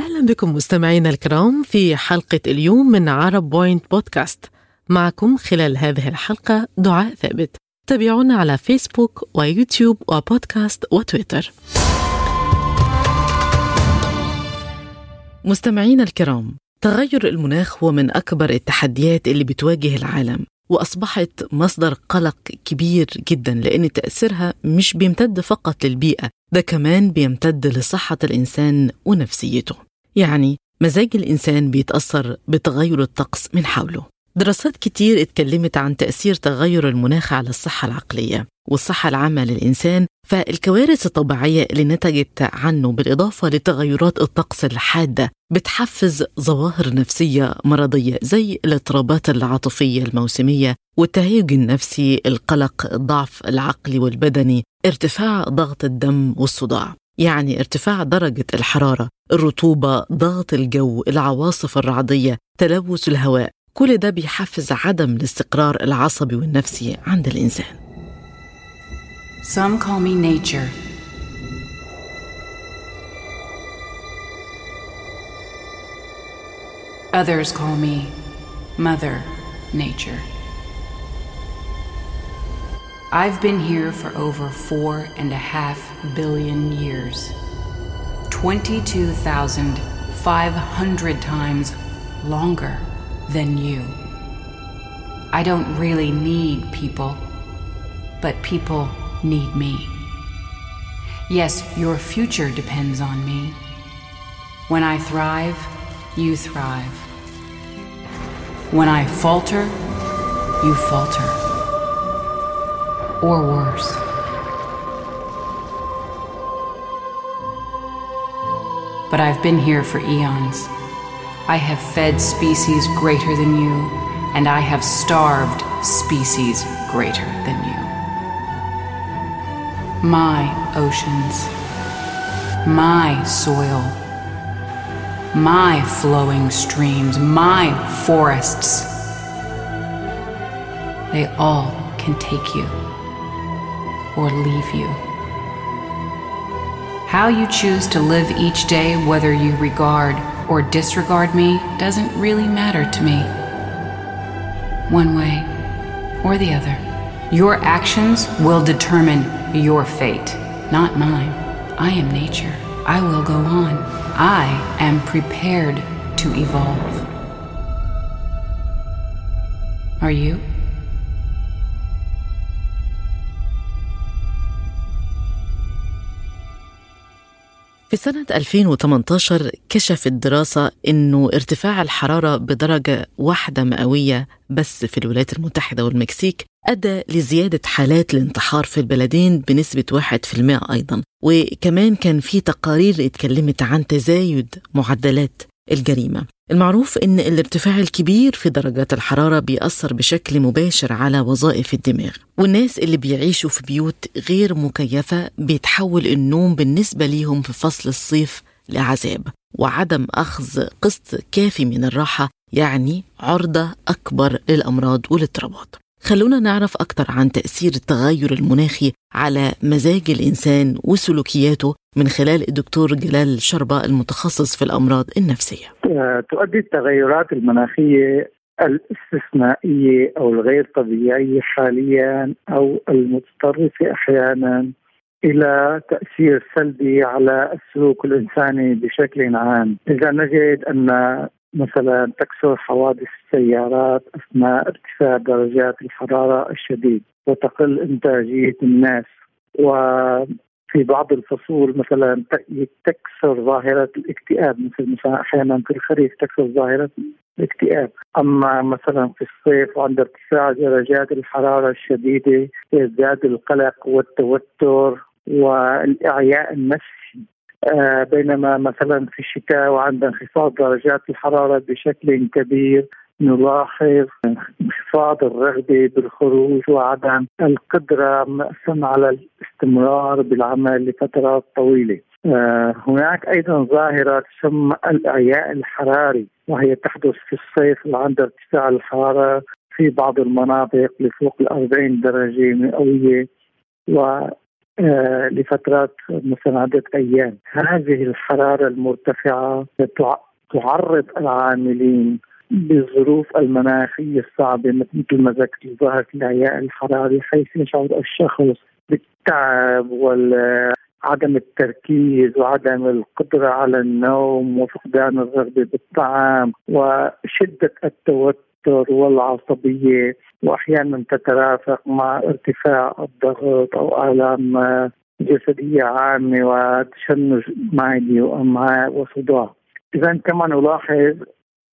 أهلا بكم مستمعينا الكرام في حلقة اليوم من عرب بوينت بودكاست. معكم خلال هذه الحلقة دعاء ثابت. تابعونا على فيسبوك ويوتيوب وبودكاست وتويتر. مستمعينا الكرام تغير المناخ هو من أكبر التحديات اللي بتواجه العالم وأصبحت مصدر قلق كبير جدا لأن تأثيرها مش بيمتد فقط للبيئة ده كمان بيمتد لصحة الإنسان ونفسيته. يعني مزاج الإنسان بيتأثر بتغير الطقس من حوله. دراسات كتير اتكلمت عن تأثير تغير المناخ على الصحة العقلية والصحة العامة للإنسان فالكوارث الطبيعية اللي نتجت عنه بالإضافة لتغيرات الطقس الحادة بتحفز ظواهر نفسية مرضية زي الاضطرابات العاطفية الموسمية والتهيج النفسي القلق الضعف العقلي والبدني ارتفاع ضغط الدم والصداع. يعني ارتفاع درجة الحرارة الرطوبة ضغط الجو العواصف الرعدية تلوث الهواء كل ده بيحفز عدم الاستقرار العصبي والنفسي عند الإنسان Some call me nature. Others call me Mother Nature. I've been here for over four and a half billion years. 22,500 times longer than you. I don't really need people, but people need me. Yes, your future depends on me. When I thrive, you thrive. When I falter, you falter. Or worse. But I've been here for eons. I have fed species greater than you, and I have starved species greater than you. My oceans, my soil, my flowing streams, my forests, they all can take you or leave you. How you choose to live each day, whether you regard or disregard me, doesn't really matter to me. One way or the other. Your actions will determine your fate, not mine. I am nature. I will go on. I am prepared to evolve. Are you? في سنة 2018 كشفت دراسة إنه ارتفاع الحرارة بدرجة واحدة مئوية بس في الولايات المتحدة والمكسيك أدى لزيادة حالات الانتحار في البلدين بنسبة 1% أيضا. وكمان كان في تقارير اتكلمت عن تزايد معدلات الجريمة. المعروف أن الارتفاع الكبير في درجات الحرارة بيأثر بشكل مباشر على وظائف الدماغ والناس اللي بيعيشوا في بيوت غير مكيفة بيتحول النوم بالنسبة ليهم في فصل الصيف لعذاب وعدم أخذ قسط كافي من الراحة يعني عرضة أكبر للأمراض والإضطرابات. خلونا نعرف أكثر عن تأثير التغير المناخي على مزاج الإنسان وسلوكياته من خلال الدكتور جلال شربة المتخصص في الأمراض النفسية. تؤدي التغيرات المناخية الاستثنائية أو الغير طبيعية حاليا أو المتطرفة أحيانا إلى تأثير سلبي على السلوك الإنساني بشكل عام. إذا نجد أن مثلا تكثر حوادث السيارات أثناء ارتفاع درجات الحرارة الشديد وتقل إنتاجية الناس. وفي بعض الفصول مثلا تكثر ظاهرة الاكتئاب مثل مثلا أحيانا في الخريف تكثر ظاهرة الاكتئاب. أما مثلا في الصيف وعند ارتفاع درجات الحرارة الشديدة يزداد القلق والتوتر والإعياء النفسي بينما مثلا في الشتاء وعند انخفاض درجات الحرارة بشكل كبير نلاحظ انخفاض الرغبة بالخروج وعدم القدرة على الاستمرار بالعمل لفترات طويلة. آه، هناك أيضا ظاهرة تسمى الأعياء الحراري وهي تحدث في الصيف عند ارتفاع الحرارة في بعض المناطق لفوق ال 40 درجة مئوية و آه، لفترات مثلا عدة أيام. هذه الحرارة المرتفعة تعرض العاملين بالظروف المناخية الصعبة مثل ما ذكرت ظاهرة الإعياء الحراري حيث يشعر الشخص بالتعب وعدم التركيز وعدم القدرة على النوم وفقدان الرغبة بالطعام وشدة التوتر. والعصبية وأحيانا تترافق مع ارتفاع الضغط أو آلام جسدية عامة وتشنج معدي وأمعاء وصداع. اذا كما نلاحظ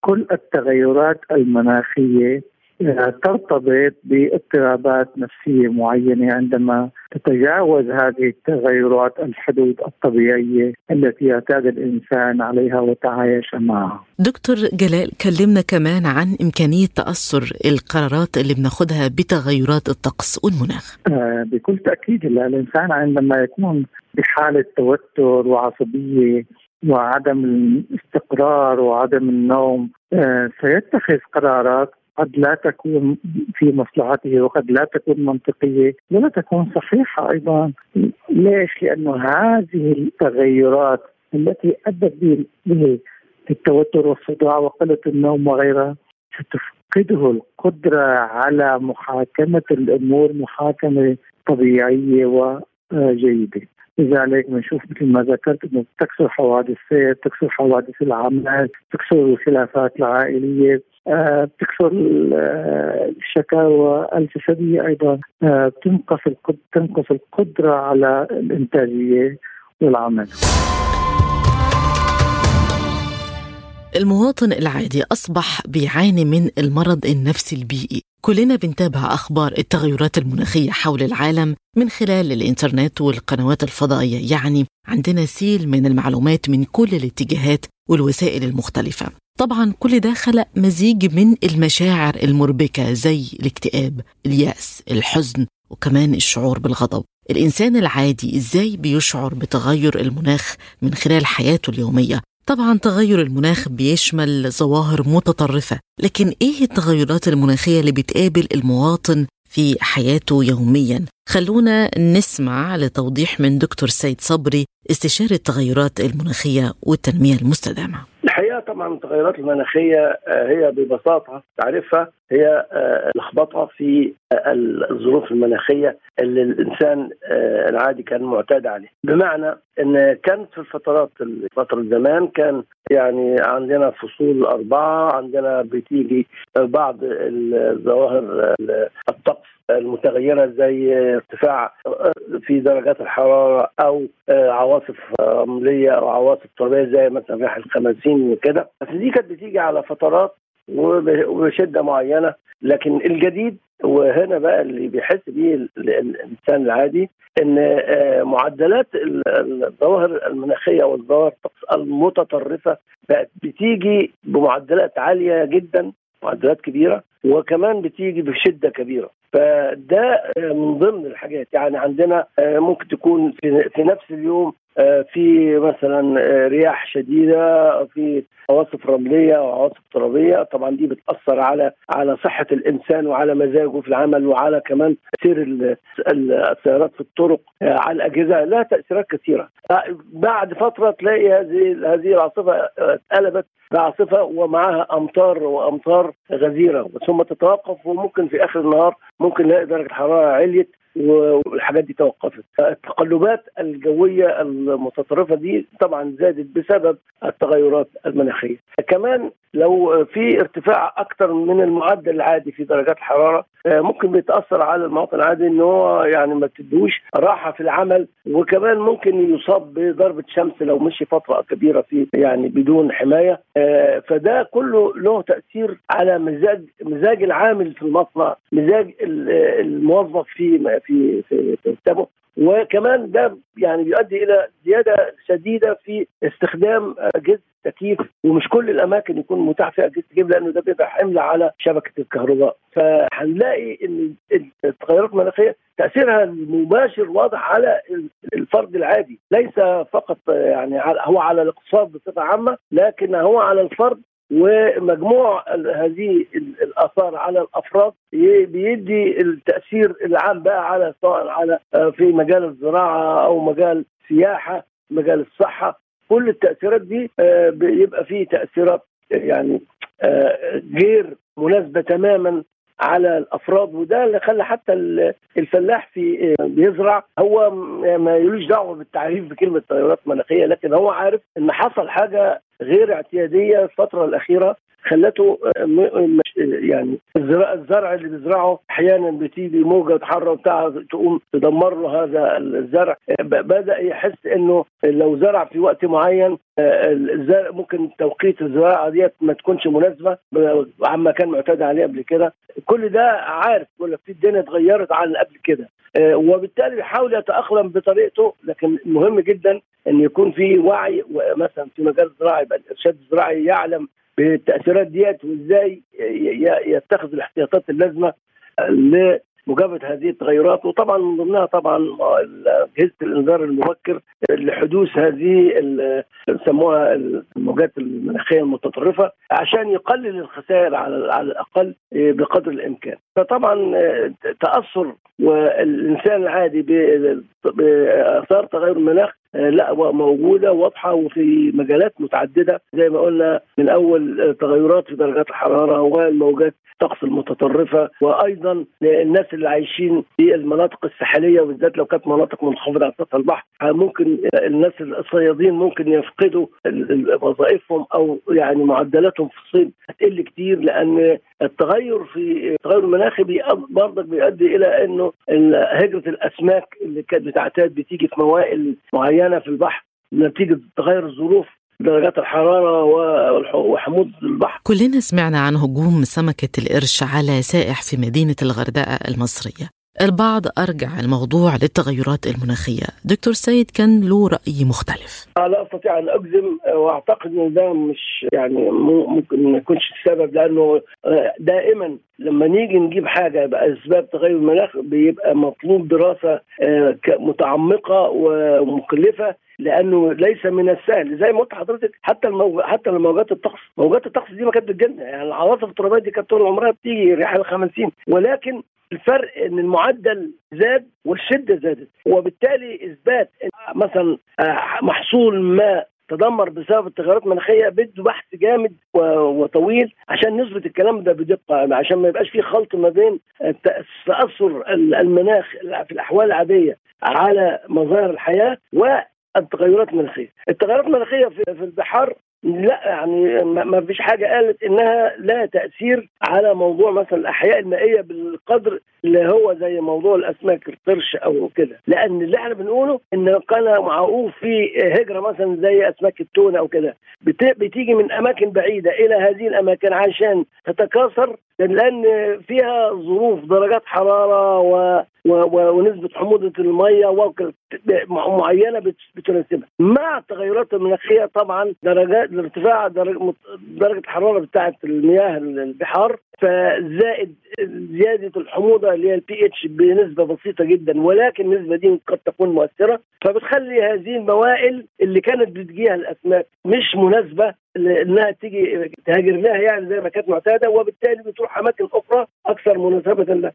كل التغيرات المناخية ترتبط باضطرابات نفسية معينة عندما تتجاوز هذه التغيرات الحدود الطبيعية التي يعتاد الإنسان عليها وتعايش معها. دكتور جلال كلمنا كمان عن إمكانية تأثر القرارات اللي بناخذها بتغيرات الطقس والمناخ. آه بكل تأكيد الإنسان عندما يكون بحالة توتر وعصبية وعدم الاستقرار وعدم النوم آه سيتخذ قرارات قد لا تكون في مصلحته وقد لا تكون منطقية ولا تكون صحيحة أيضا ليش؟ لأنه هذه التغيرات التي أدت به التوتر والصداع وقلة النوم وغيرها ستفقده القدرة على محاكمة الأمور محاكمة طبيعية وجيدة. لذلك بنشوف مثل ما ذكرت إنه تكثر حوادث السير، تكثر حوادث العمل، تكثر الخلافات العائلية، بتكثر الشكاوى الجسدية أيضا. آه، تنقص تنقص القدرة على الإنتاجية والعمل. المواطن العادي أصبح بيعاني من المرض النفسي البيئي. كلنا بنتابع أخبار التغيرات المناخية حول العالم من خلال الإنترنت والقنوات الفضائية. يعني عندنا سيل من المعلومات من كل الاتجاهات والوسائل المختلفة. طبعا كل ده خلق مزيج من المشاعر المربكة زي الاكتئاب اليأس الحزن وكمان الشعور بالغضب. الإنسان العادي إزاي بيشعر بتغير المناخ من خلال حياته اليومية؟ طبعا تغير المناخ بيشمل ظواهر متطرفة لكن إيه التغيرات المناخية اللي بتقابل المواطن في حياته يوميا؟ خلونا نسمع لتوضيح من دكتور سيد صبري استشاري التغيرات المناخية والتنمية المستدامة. الحقيقة طبعا التغيرات المناخية آه، هي ببساطة تعرفها هي آه، لخبطة في آه، الظروف المناخية اللي الإنسان العادي كان معتاد عليه بمعنى إن كانت في الفترات فترة زمان كان يعني عندنا فصول أربعة عندنا بتيجي بعض الظواهر الطقس المتغيرة زي ارتفاع في درجات الحرارة أو عواصف رملية أو عواصف ترابية زي مثلا رياح الخمسين وكده. بس دي كانت بتيجي على فترات وبشده معينة. لكن الجديد وهنا بقى اللي بيحس بيه الإنسان العادي إن آه، معدلات الظواهر المناخية والظواهر المتطرفة بقت بتيجي بمعدلات عالية جدا معدلات كبيرة. وكمان بتيجي بشدة كبيرة. فده آه، من ضمن الحاجات. يعني عندنا آه، ممكن تكون في نفس اليوم آه، في مثلا رياح شديدة في عواصف رملية أو عواصف ترابية. طبعا دي بتأثر على على صحة الإنسان وعلى مزاجه في العمل وعلى كمان سير السيارات في الطرق على الأجهزة. لها تأثيرات كثيرة. بعد فترة تلاقي هذه هذه العاصفة اتقلبت بعاصفة ومعها أمطار وأمطار غزيرة. ثم تتوقف وممكن في آخر النهار ممكن نلاقي درجة الحراره عليت والحاجات دي توقفت. التقلبات الجوية المتطرفة دي طبعا زادت بسبب التغيرات المناخية. كمان لو في ارتفاع أكثر من المعدل العادي في درجات الحراره ممكن بيتأثر على المواطن العادي إن هو يعني ما تدوش راحة في العمل وكمان ممكن يصاب بضربة شمس لو مشي فترة كبيرة في يعني بدون حماية. آه، فده كله له تأثير على مزاج مزاج العامل في المصنع مزاج الموظف في في في, في وكمان ده يعني بيؤدي إلى زيادة شديدة في استخدام اجهزه تكييف ومش كل الأماكن يكون متاح فيها اجهزه تكييف لأنه ده بيبقى حمل على شبكة الكهرباء. فهنلاقي إن التغيرات المناخية تأثيرها المباشر واضح على الفرد العادي. ليس فقط يعني هو على الاقتصاد بصفة عامة لكن هو على الفرد ومجموع هذه الآثار على الأفراد بيدي التأثير العام بقى على سواء على في مجال الزراعة أو مجال السياحه مجال الصحة. كل التأثيرات دي بيبقى فيه تأثيرات يعني غير مناسبة تماما على الأفراد وده اللي خلى حتى الفلاح في بيزرع. هو ما يلوش دعوة بالتعريف بكلمة تغيرات مناخية لكن هو عارف إن حصل حاجة غير اعتيادية الفترة الأخيرة. خلته يعني الزرع اللي بيزرعه أحيانا بتيجي موجه حاره بتاع تقوم تدمر له هذا الزرع. بدأ يحس إنه لو زرع في وقت معين الزرع ممكن توقيت الزراعة ديت ما تكونش مناسبة عما كان معتاد عليه قبل كده. كل ده عارف ولا في الدنيا اتغيرت عن قبل كده. وبالتالي بيحاول يتأقلم بطريقته لكن مهم جدا إن يكون في وعي مثلا في مجال الزراعه يبقى الإرشاد الزراعي يعلم بالتأثيرات ديت وإزاي يتخذ الاحتياطات اللازمة لمجابهة هذه التغيرات. وطبعا من ضمنها طبعا اجهزه الإنذار المبكر لحدوث هذه يسموها الموجات المناخية المتطرفة عشان يقلل الخسائر على على الأقل بقدر الإمكان. فطبعا تأثر والإنسان العادي بإثار تغير المناخ لا موجودة واضحة وفي مجالات متعددة. زي ما قلنا من أول تغيرات في درجات الحرارة والموجات الطقس المتطرفة. وأيضا الناس اللي عايشين في المناطق الساحلية وبالذات لو كانت مناطق منخفضة على سطح البحر ممكن الناس الصيادين ممكن يفقدوا وظائفهم أو يعني معدلاتهم في الصيد هتقل كتير لأن التغير في التغير المناخي برضك بيؤدي إلى إنه هجرة الأسماك اللي كانت بتعتاد بتيجي في موائل معينة. في البحر نتيجة تغير الظروف درجات الحرارة وحموض البحر. كلنا سمعنا عن هجوم سمكة القرش على سائح في مدينة الغردقة المصرية. البعض أرجع الموضوع للتغيرات المناخية. دكتور سيد كان له رأي مختلف. لا أستطيع أن أجزم وأعتقد أن ده مش يعني ممكن ما يكونش السبب لأنه دائما لما نيجي نجيب حاجة يبقى أسباب تغير المناخ بيبقى مطلوب دراسة متعمقة ومكلفة لأنه ليس من السهل. زي ما قلت حضرتك حتى الموج... حتى موجات الطقس. موجات الطقس دي ما كانت بتجيلنا يعني العواصف الترابية دي كانت طول عمرها بتيجي رياح ال 50 ولكن الفرق إن المعدل زاد والشدة زادت وبالتالي إثبات مثلا محصول ما تدمر بسبب التغيرات المناخية بده بحث جامد وطويل عشان نثبت الكلام ده بدقة عشان ما يبقاش في خلط ما بين تأثر المناخ في الأحوال العادية على مظاهر الحياة والتغيرات المناخية. التغيرات المناخية في البحار لا يعني ما فيش حاجة قالت إنها لا تأثير على موضوع مثلا الأحياء المائية بالقدر اللي هو زي موضوع الأسماك القرش أو كده. لأن اللي إحنا بنقوله إن كان معقوف في هجرة مثلا زي أسماك التونة أو كده. بتيجي من أماكن بعيدة إلى هذه الأماكن عشان تتكاثر لأن فيها ظروف درجات حرارة و ونسبة حموضة المية معينة بتناسبها. مع التغيرات المناخيه طبعا درجات ارتفاع درجه الحرارة بتاعه المياه البحار فزائد زيادة الحموضة اللي هي البي اتش بنسبة بسيطة جدا ولكن النسبة دي قد تكون مؤثرة فبتخلي هذه الموائل اللي كانت بتجيها الأسماك مش مناسبة انها تيجي تهاجر لها يعني زي ما كانت معتادة وبالتالي بتروح أماكن أخرى أكثر مناسبة لها.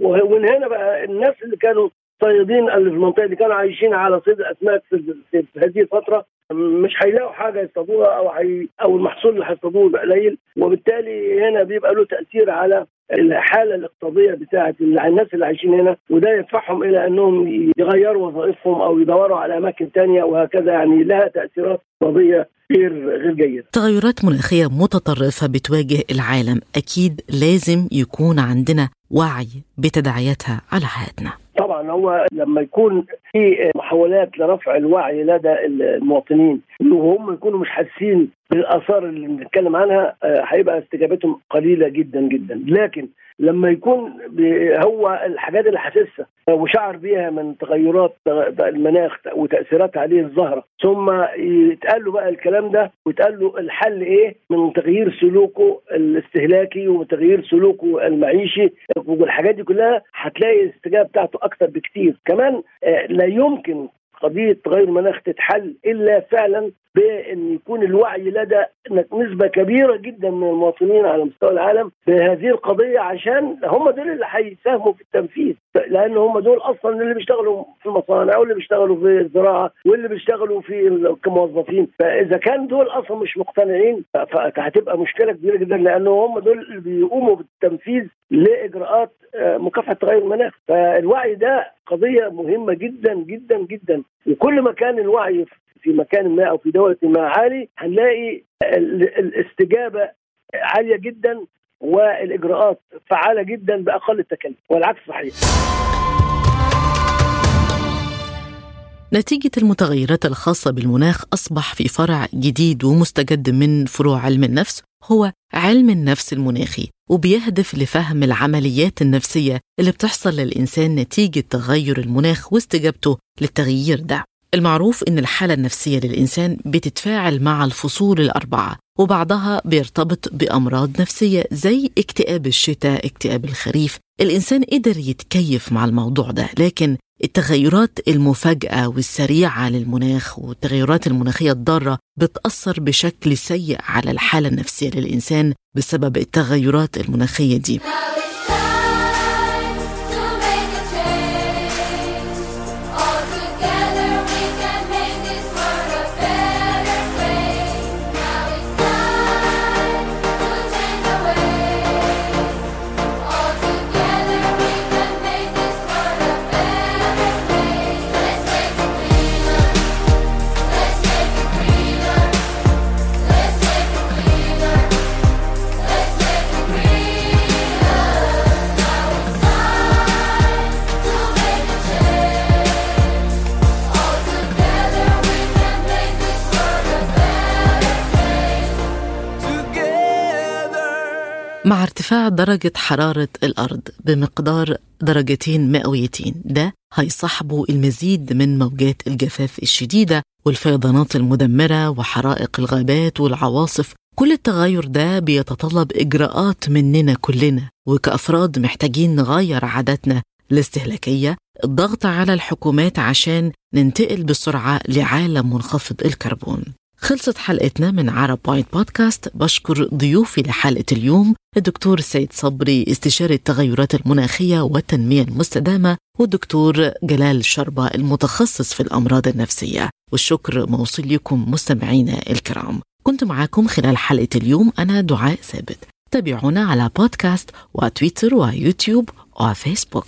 ومن هنا بقى الناس اللي كانوا صيادين اللي في المنطقة اللي كانوا عايشين على صيد الاسماك في, في هذه الفترة مش هيلاقوا حاجة يصطادوها أو حي أو المحصول اللي هيصطادوه قليل وبالتالي هنا بيبقى له تأثير على الحالة الاقتصادية بتاعه الناس اللي عايشين هنا وده يدفعهم إلى أنهم يغيروا وظائفهم أو يدوروا على أماكن ثانية وهكذا يعني لها تأثيرات اقتصادية غير غير جيدة. تغيرات مناخية متطرفة بتواجه العالم، أكيد لازم يكون عندنا وعي بتداعياتها على حياتنا. طبعا هو لما يكون في محاولات لرفع الوعي لدى المواطنين وهم يكونوا مش حاسين بالآثار اللي بنتكلم عنها هيبقى استجابتهم قليلة جدا جدا. لكن لما يكون هو الحاجات اللي حاسسها وشعر بيها من تغيرات المناخ وتاثيراتها عليه الظاهره ثم يتقال له بقى الكلام ده ويتقال له الحل إيه؟ من تغيير سلوكه الاستهلاكي وتغيير سلوكه المعيشي والحاجات دي كلها هتلاقي الاستجابة بتاعته أكثر بكتير كمان لا يمكن قضية تغير المناخ تتحل إلا فعلا بأن يكون الوعي لدى نسبة كبيرة جدا من المواطنين على مستوى العالم بهذه القضية عشان هم دول اللي هيساهموا في التنفيذ. لأن هم دول أصلا اللي بيشتغلوا في المصانع واللي بيشتغلوا في الزراعة واللي بيشتغلوا في كموظفين. فإذا كان دول أصلا مش مقتنعين فهتبقى مشكلة كبيرة جدا لأن هم دول اللي بيقوموا بالتنفيذ لإجراءات مكافحة تغير المناخ. فالوعي ده قضية مهمة جدا جدا جدا. وكل ما كان الوعي في مكان ما أو في دولة ما عالي هنلاقي الاستجابة عالية جدا والإجراءات فعالة جدا بأقل التكلف والعكس صحيح. نتيجة المتغيرات الخاصة بالمناخ أصبح في فرع جديد ومستجد من فروع علم النفس هو علم النفس المناخي وبيهدف لفهم العمليات النفسية اللي بتحصل للإنسان نتيجة تغير المناخ واستجابته للتغيير ده. المعروف إن الحالة النفسية للإنسان بتتفاعل مع الفصول الأربعة وبعضها بيرتبط بأمراض نفسية زي اكتئاب الشتاء اكتئاب الخريف. الإنسان قدر يتكيف مع الموضوع ده لكن التغيرات المفاجئة والسريعة للمناخ والتغيرات المناخية الضارة بتأثر بشكل سيء على الحالة النفسية للإنسان بسبب التغيرات المناخية دي. مع ارتفاع درجة حرارة الأرض بمقدار درجتين مئويتين. ده هيصاحبه المزيد من موجات الجفاف الشديدة والفيضانات المدمرة وحرائق الغابات والعواصف. كل التغير ده بيتطلب إجراءات مننا كلنا وكأفراد محتاجين نغير عاداتنا الاستهلاكية. الضغط على الحكومات عشان ننتقل بسرعة لعالم منخفض الكربون. خلصت حلقتنا من عرب بوينت بودكاست. بشكر ضيوفي لحلقة اليوم الدكتور سيد صبري استشاري التغيرات المناخية والتنمية المستدامة والدكتور جلال شربة المتخصص في الأمراض النفسية. والشكر موصول لكم مستمعينا الكرام. كنت معاكم خلال حلقة اليوم أنا دعاء ثابت. تابعونا على بودكاست وتويتر ويوتيوب وفيسبوك.